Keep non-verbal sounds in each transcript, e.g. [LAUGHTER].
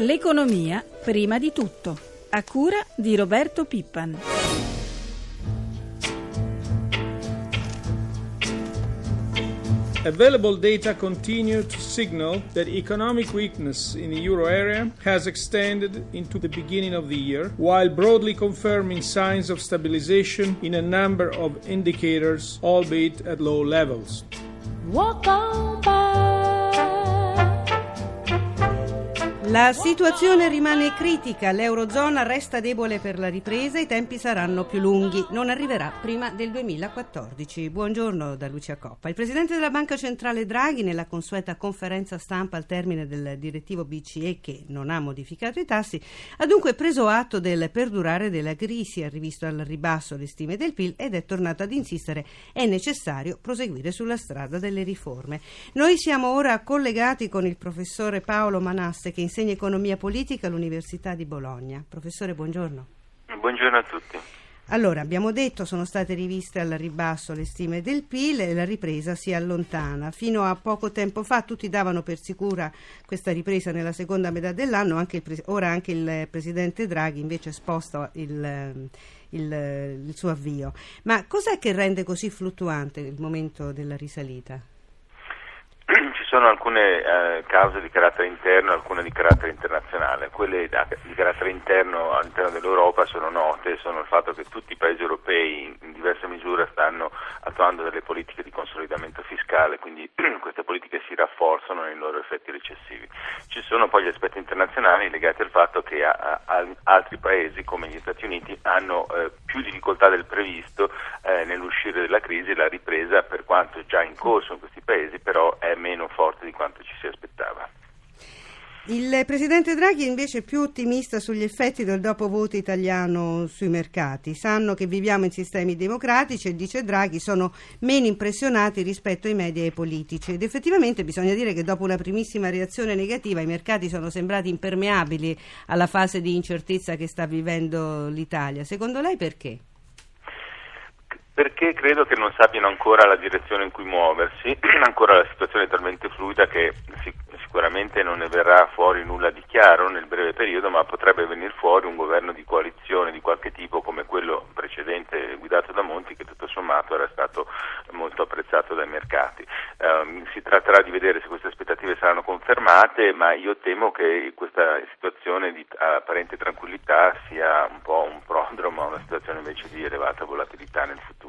L'economia prima di tutto, a cura di Roberto Pippan. Available data continue to signal that economic weakness in the euro area has extended into the beginning of the year, while broadly confirming signs of stabilization in a number of indicators, albeit at low levels. Walk on by. La situazione rimane critica, l'Eurozona resta debole per la ripresa, i tempi saranno più lunghi, non arriverà prima del 2014. Buongiorno da Lucia Coppa. Il Presidente della Banca Centrale Draghi, nella consueta conferenza stampa al termine del direttivo BCE che non ha modificato i tassi, ha dunque preso atto del perdurare della crisi, ha rivisto al ribasso le stime del PIL ed è tornato ad insistere è necessario proseguire sulla strada delle riforme. Noi siamo ora collegati con il professore Paolo Manasse che insegna economia politica all'Università di Bologna. Professore, buongiorno. Buongiorno a tutti. Allora, abbiamo detto sono state riviste al ribasso le stime del PIL e la ripresa si allontana. Fino a poco tempo fa tutti davano per sicura questa ripresa nella seconda metà dell'anno, anche il, ora anche il Presidente Draghi invece sposta il, il, il suo avvio. Ma cos'è che rende così fluttuante il momento della risalita? Sono alcune eh, cause di carattere interno e alcune di carattere internazionale. Quelle di carattere interno all'interno dell'Europa sono note, sono il fatto che tutti i paesi europei in diverse misure stanno attuando delle politiche di consolidamento fiscale, quindi [CLEARS THROAT] queste politiche si rafforzano nei loro effetti recessivi. Ci sono poi gli aspetti internazionali legati al fatto che a, a, altri paesi come gli Stati Uniti hanno eh, più difficoltà del previsto eh, nell'uscire dalla crisi la ripresa per quanto già in corso in questi paesi però è meno forte di quanto ci si aspettava. Il Presidente Draghi è invece più ottimista sugli effetti del dopovoto italiano sui mercati. Sanno che viviamo in sistemi democratici e, dice Draghi, sono meno impressionati rispetto ai media e ai politici. Ed effettivamente bisogna dire che dopo una primissima reazione negativa i mercati sono sembrati impermeabili alla fase di incertezza che sta vivendo l'Italia. Secondo lei perché? Perché credo che non sappiano ancora la direzione in cui muoversi, [CLEARS THROAT] ancora la situazione è talmente fluida che sicuramente non ne verrà fuori nulla di chiaro nel breve periodo, ma potrebbe venire fuori un governo di coalizione di qualche tipo come quello precedente guidato da Monti che tutto sommato era stato molto apprezzato dai mercati. Um, si tratterà di vedere se queste aspettative saranno confermate, ma io temo che questa situazione di apparente tranquillità sia un po' un prodromo a una situazione invece di elevata volatilità nel futuro.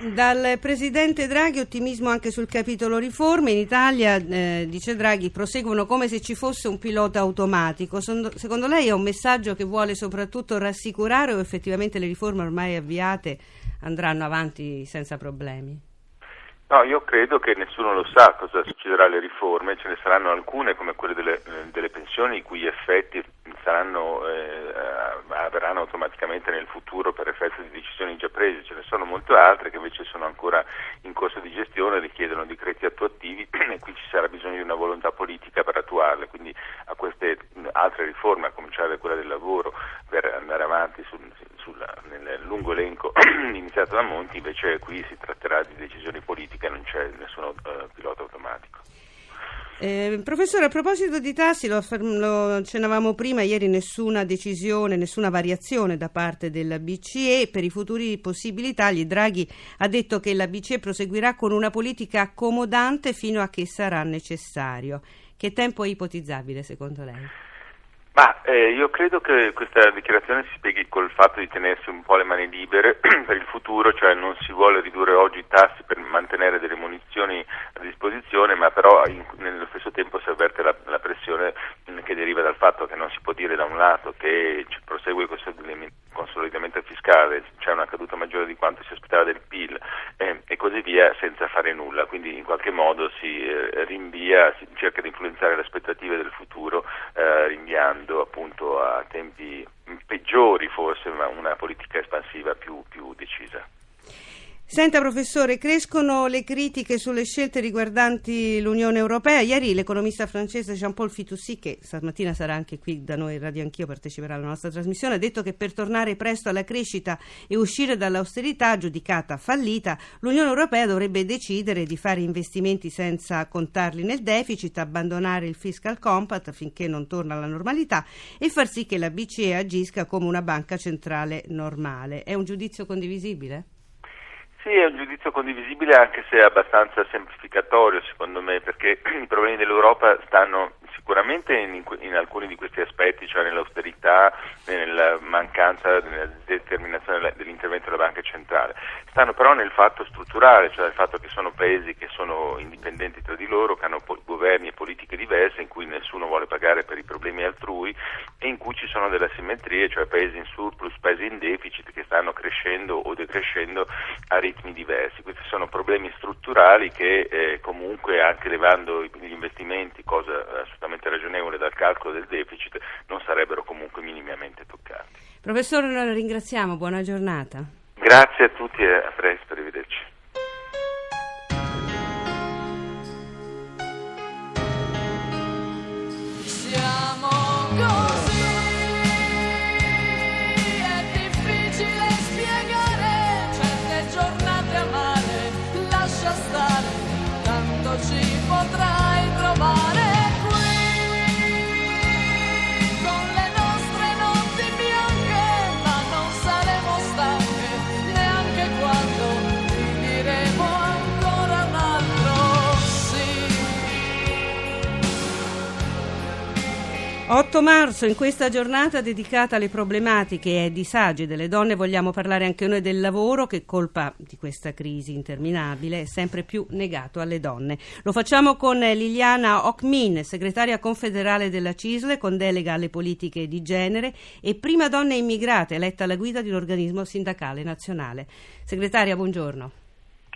Dal Presidente Draghi ottimismo anche sul capitolo riforme. In Italia, eh, dice Draghi, proseguono come se ci fosse un pilota automatico. Secondo lei è un messaggio che vuole soprattutto rassicurare o effettivamente le riforme ormai avviate andranno avanti senza problemi? No, io credo che nessuno lo sa cosa succederà alle riforme, ce ne saranno alcune come quelle delle, delle pensioni i cui effetti saranno, eh, avverranno automaticamente nel futuro per effetto di decisioni già prese, ce ne sono molte altre che invece sono ancora in corso di gestione, richiedono decreti attuativi e qui ci sarà bisogno di una volontà politica per attuarle, quindi a queste altre riforme, a cominciare da quella del lavoro, per andare avanti sul, sul, nel lungo elenco iniziato da Monti, invece qui si tratterà di decisioni politiche e non c'è nessun uh, pilota automatico. Eh, professore, a proposito di tassi, lo, lo accennavamo prima, ieri nessuna decisione, nessuna variazione da parte della BCE. Per i futuri possibili tagli, Draghi ha detto che la BCE proseguirà con una politica accomodante fino a che sarà necessario. Che tempo è ipotizzabile secondo lei? Ma eh, io credo che questa dichiarazione si spieghi col fatto di tenersi un po' le mani libere [CLEARS THROAT] per il futuro, cioè non si vuole ridurre oggi i tassi per mantenere delle munizioni a disposizione, ma però in, nello stesso tempo si avverte la, la, pressione che deriva dal fatto che non si può dire da un lato che prosegue questo consolidamento fiscale, c'è una caduta maggiore di quanto si aspettava del PIL eh, e così via senza fare nulla, quindi in qualche modo si eh, rinvia, si cerca di influenzare le aspettative del futuro eh, rinviando appunto a tempi peggiori forse, ma una politica espansiva più, più decisa. Senta professore, crescono le critiche sulle scelte riguardanti l'Unione Europea. Ieri l'economista francese Jean-Paul Fitoussi, che stamattina sarà anche qui da noi in Radio Anch'io, parteciperà alla nostra trasmissione, ha detto che per tornare presto alla crescita e uscire dall'austerità giudicata fallita, l'Unione Europea dovrebbe decidere di fare investimenti senza contarli nel deficit, abbandonare il fiscal compact finché non torna alla normalità e far sì che la BCE agisca come una banca centrale normale. È un giudizio condivisibile? Sì, è un giudizio condivisibile anche se abbastanza semplificatorio secondo me, perché [CLEARS THROAT] i problemi dell'Europa stanno sicuramente in, in, alcuni di questi aspetti, cioè nell'austerità, nella mancanza, nella determinazione dell'intervento della banca centrale. Stanno però nel fatto strutturale, cioè nel fatto che sono paesi che sono indipendenti tra di loro, che hanno governi e politiche diverse, in cui nessuno vuole pagare per i problemi altrui e in cui ci sono delle asimmetrie, cioè paesi in surplus, paesi in deficit che stanno crescendo o decrescendo a ritmi diversi. Questi sono problemi strutturali che eh, comunque anche levando gli investimenti, cosa assolutamente ragionevole dal calcolo del deficit non sarebbero comunque minimamente toccati. Professore, la ringraziamo, buona giornata. Grazie a tutti e a presto, arrivederci. 8 marzo, in questa giornata dedicata alle problematiche e ai disagi delle donne, vogliamo parlare anche noi del lavoro che, colpa di questa crisi interminabile, è sempre più negato alle donne. Lo facciamo con Liliana Okmin, segretaria confederale della CISLE, con delega alle politiche di genere e prima donna immigrata eletta alla guida di un organismo sindacale nazionale. Segretaria, buongiorno.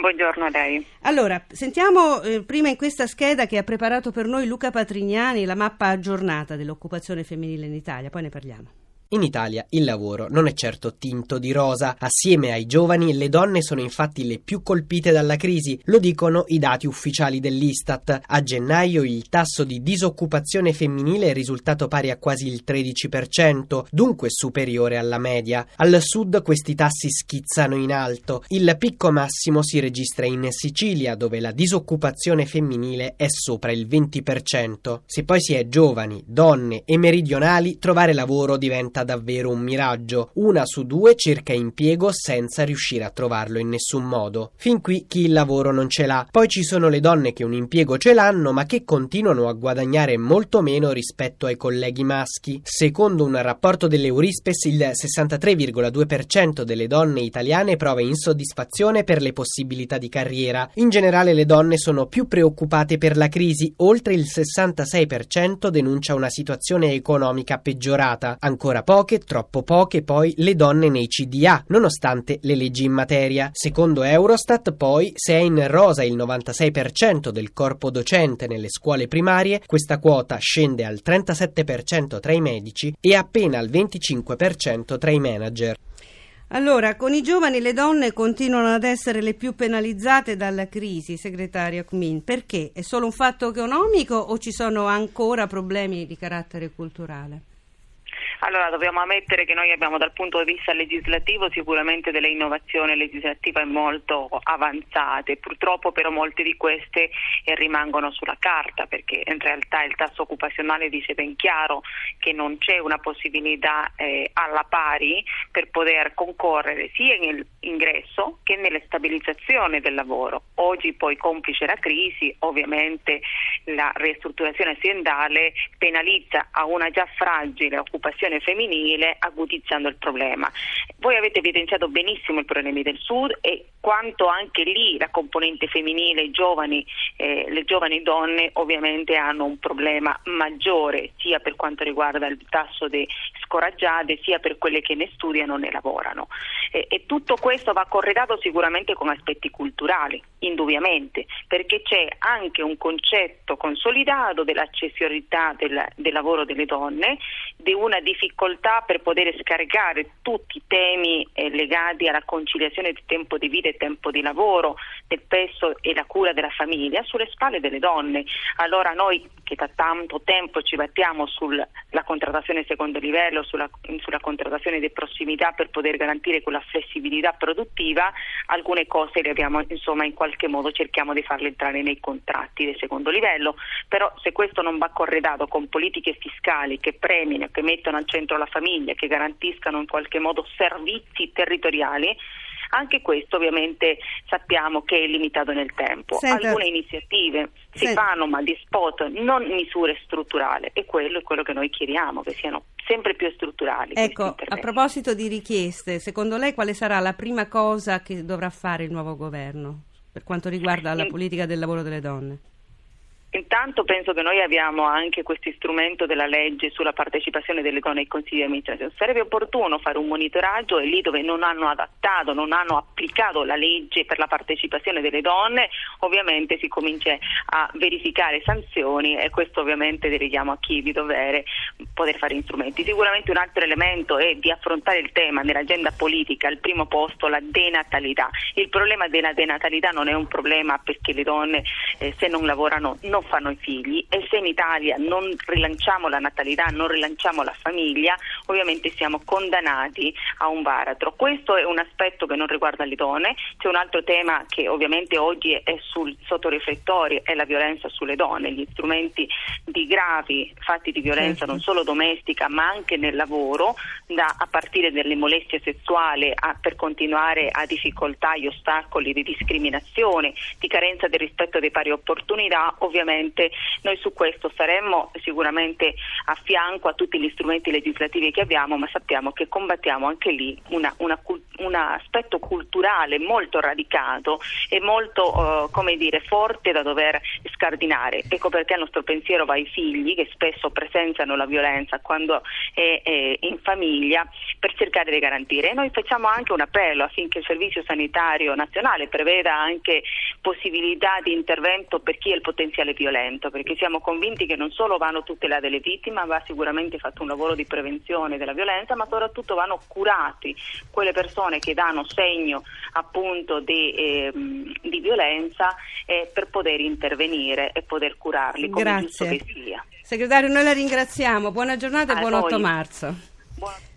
Buongiorno a lei. Allora, sentiamo eh, prima in questa scheda che ha preparato per noi Luca Patrignani la mappa aggiornata dell'occupazione femminile in Italia, poi ne parliamo. In Italia il lavoro non è certo tinto di rosa. Assieme ai giovani, le donne sono infatti le più colpite dalla crisi, lo dicono i dati ufficiali dell'Istat. A gennaio il tasso di disoccupazione femminile è risultato pari a quasi il 13%, dunque superiore alla media. Al sud questi tassi schizzano in alto. Il picco massimo si registra in Sicilia, dove la disoccupazione femminile è sopra il 20%. Se poi si è giovani, donne e meridionali, trovare lavoro diventa davvero un miraggio. Una su due cerca impiego senza riuscire a trovarlo in nessun modo. Fin qui chi il lavoro non ce l'ha. Poi ci sono le donne che un impiego ce l'hanno ma che continuano a guadagnare molto meno rispetto ai colleghi maschi. Secondo un rapporto dell'Eurispes il 63,2% delle donne italiane prova insoddisfazione per le possibilità di carriera. In generale le donne sono più preoccupate per la crisi, oltre il 66% denuncia una situazione economica peggiorata. Ancora poche, troppo poche poi le donne nei CDA, nonostante le leggi in materia. Secondo Eurostat, poi, se è in rosa il 96% del corpo docente nelle scuole primarie, questa quota scende al 37% tra i medici e appena al 25% tra i manager. Allora, con i giovani le donne continuano ad essere le più penalizzate dalla crisi, segretaria Kmin. Perché? È solo un fatto economico o ci sono ancora problemi di carattere culturale? Allora dobbiamo ammettere che noi abbiamo dal punto di vista legislativo sicuramente delle innovazioni legislative molto avanzate, purtroppo però molte di queste eh, rimangono sulla carta perché in realtà il tasso occupazionale dice ben chiaro che non c'è una possibilità eh, alla pari per poter concorrere sia nell'ingresso che nella stabilizzazione del lavoro. Oggi poi complice la crisi, ovviamente la ristrutturazione aziendale penalizza a una già fragile occupazione femminile acutizzando il problema. Voi avete evidenziato benissimo i problemi del Sud e quanto anche lì la componente femminile, giovani, eh, le giovani donne ovviamente hanno un problema maggiore sia per quanto riguarda il tasso di scoraggiate sia per quelle che ne studiano né lavorano. E, e tutto questo va corredato sicuramente con aspetti culturali, indubbiamente, perché c'è anche un concetto consolidato dell'accessorità del, del lavoro delle donne, di una difficoltà per poter scaricare tutti i temi eh, legati alla conciliazione di tempo di vita e tempo di lavoro, del peso e la cura della famiglia sulle spalle delle donne. Allora noi che da tanto tempo ci battiamo sulla contrattazione secondo livello, sulla, sulla contrattazione di prossimità per poter garantire quella flessibilità produttiva, alcune cose le abbiamo insomma in qualche modo cerchiamo di farle entrare nei contratti del secondo livello, però se questo non va corredato con politiche fiscali che premino, che mettono al centro la famiglia, che garantiscano in qualche modo servizi territoriali, anche questo ovviamente sappiamo che è limitato nel tempo. Senta, Alcune iniziative si senta. fanno ma di spot, non misure strutturali e quello è quello che noi chiediamo, che siano sempre più strutturali. Ecco, a proposito di richieste, secondo lei quale sarà la prima cosa che dovrà fare il nuovo governo per quanto riguarda la politica del lavoro delle donne? Intanto penso che noi abbiamo anche questo strumento della legge sulla partecipazione delle donne ai consigli di amministrazione. Sarebbe opportuno fare un monitoraggio e lì dove non hanno adattato, non hanno applicato la legge per la partecipazione delle donne, ovviamente si comincia a verificare sanzioni e questo ovviamente delegiamo a chi di dovere poter fare strumenti. Sicuramente un altro elemento è di affrontare il tema nell'agenda politica, al primo posto la denatalità. Il problema della denatalità non è un problema perché le donne eh, se non lavorano non fanno i figli e se in Italia non rilanciamo la natalità, non rilanciamo la famiglia, ovviamente siamo condannati a un baratro. Questo è un aspetto che non riguarda le donne, c'è un altro tema che ovviamente oggi è sul, sotto riflettori, è la violenza sulle donne, gli strumenti di gravi fatti di violenza certo. non solo domestica ma anche nel lavoro, da, a partire dalle molestie sessuali a, per continuare a difficoltà e ostacoli di discriminazione, di carenza del rispetto delle pari opportunità, ovviamente sicuramente noi su questo saremmo sicuramente a fianco a tutti gli strumenti legislativi che abbiamo, ma sappiamo che combattiamo anche lì una, una, un aspetto culturale molto radicato e molto uh, dire, forte da dover scardinare. Ecco perché il nostro pensiero va ai figli che spesso presenziano la violenza quando è, è in famiglia per cercare di garantire. E noi facciamo anche un appello affinché il Servizio Sanitario Nazionale preveda anche possibilità di intervento per chi è il potenziale violento, perché siamo convinti che non solo vanno tutelate le vittime, va sicuramente fatto un lavoro di prevenzione della violenza, ma soprattutto vanno curati quelle persone che danno segno appunto di, eh, di violenza eh, per poter intervenire e poter curarli come Grazie. giusto che sia. Segretario, noi la ringraziamo. Buona giornata e buon 8 marzo. Buona...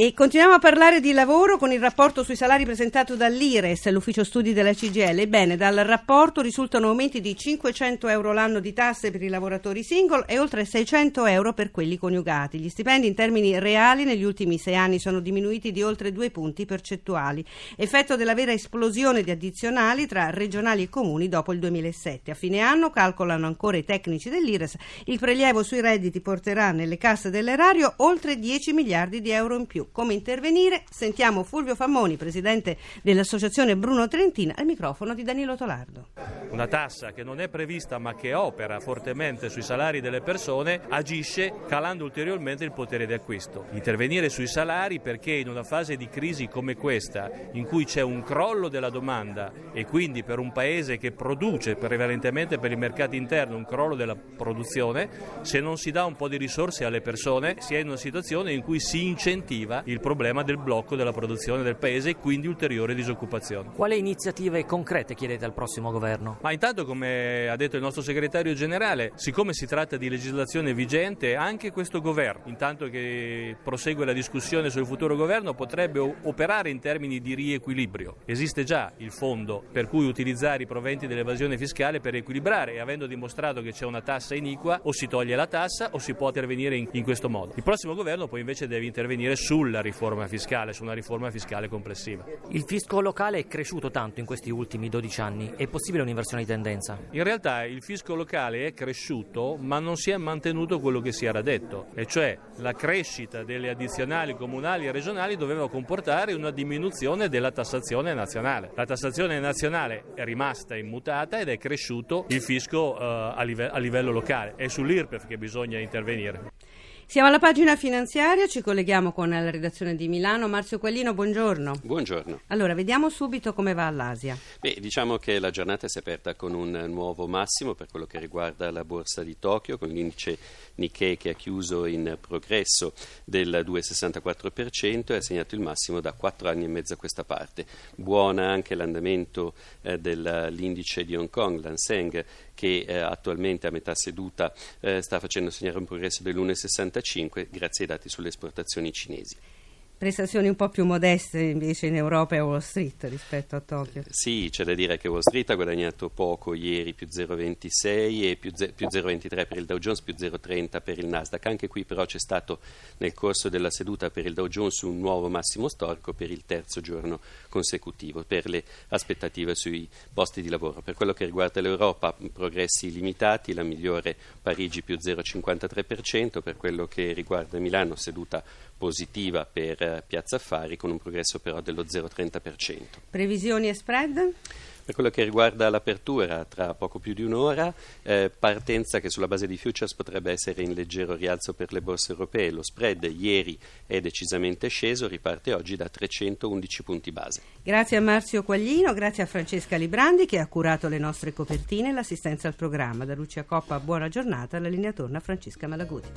E continuiamo a parlare di lavoro con il rapporto sui salari presentato dall'IRES, l'ufficio studi della CGL. Ebbene, dal rapporto risultano aumenti di 500 euro l'anno di tasse per i lavoratori single e oltre 600 euro per quelli coniugati. Gli stipendi in termini reali negli ultimi sei anni sono diminuiti di oltre due punti percentuali, effetto della vera esplosione di addizionali tra regionali e comuni dopo il 2007. A fine anno, calcolano ancora i tecnici dell'IRES, il prelievo sui redditi porterà nelle casse dell'erario oltre 10 miliardi di euro in più come intervenire. Sentiamo Fulvio Fammoni, presidente dell'associazione Bruno Trentina, al microfono di Danilo Tolardo. Una tassa che non è prevista ma che opera fortemente sui salari delle persone agisce calando ulteriormente il potere di acquisto. Intervenire sui salari perché in una fase di crisi come questa, in cui c'è un crollo della domanda e quindi per un paese che produce prevalentemente per il mercato interno un crollo della produzione, se non si dà un po' di risorse alle persone si è in una situazione in cui si incentiva il problema del blocco della produzione del paese e quindi ulteriore disoccupazione. Quali iniziative concrete chiedete al prossimo governo? Ma intanto, come ha detto il nostro segretario generale, siccome si tratta di legislazione vigente, anche questo governo, intanto che prosegue la discussione sul futuro governo, potrebbe operare in termini di riequilibrio. Esiste già il fondo per cui utilizzare i proventi dell'evasione fiscale per equilibrare e avendo dimostrato che c'è una tassa iniqua o si toglie la tassa o si può intervenire in, in questo modo. Il prossimo governo poi invece deve intervenire sul sulla riforma fiscale, su una riforma fiscale complessiva. Il fisco locale è cresciuto tanto in questi ultimi 12 anni, è possibile un'inversione di tendenza? In realtà il fisco locale è cresciuto ma non si è mantenuto quello che si era detto, e cioè la crescita delle addizionali comunali e regionali doveva comportare una diminuzione della tassazione nazionale. La tassazione nazionale è rimasta immutata ed è cresciuto il fisco uh, a, live- a livello locale, è sull'IRPEF che bisogna intervenire. Siamo alla pagina finanziaria, ci colleghiamo con la redazione di Milano. Marzio Quaglino, buongiorno. Buongiorno. Allora, vediamo subito come va all'Asia. Beh, diciamo che la giornata si è aperta con un nuovo massimo per quello che riguarda la borsa di Tokyo, con l'indice Nikkei che ha chiuso in progresso del 2,64% e ha segnato il massimo da 4 anni e mezzo a questa parte. Buona anche l'andamento eh, dell'indice di Hong Kong, l'Anseng, che eh, attualmente a metà seduta eh, sta facendo segnare un progresso dell'1,65 grazie ai dati sulle esportazioni cinesi. Prestazioni un po' più modeste invece in Europa e Wall Street rispetto a Tokyo. Sì, c'è da dire che Wall Street ha guadagnato poco ieri, più 0,26 e più, ze- più 0,23 per il Dow Jones, più 0,30 per il Nasdaq. Anche qui però c'è stato nel corso della seduta per il Dow Jones un nuovo massimo storico per il terzo giorno consecutivo, per le aspettative sui posti di lavoro. Per quello che riguarda l'Europa, progressi limitati, la migliore Parigi più 0,53%, per quello che riguarda Milano, seduta positiva per Piazza Affari con un progresso però dello 0,30%. Previsioni e spread? Per quello che riguarda l'apertura, tra poco più di un'ora, eh, partenza che sulla base di futures potrebbe essere in leggero rialzo per le borse europee. Lo spread ieri è decisamente sceso, riparte oggi da 311 punti base. Grazie a Marzio Quaglino, grazie a Francesca Librandi che ha curato le nostre copertine e l'assistenza al programma. Da Lucia Coppa, buona giornata. La linea torna a Francesca Malagudi.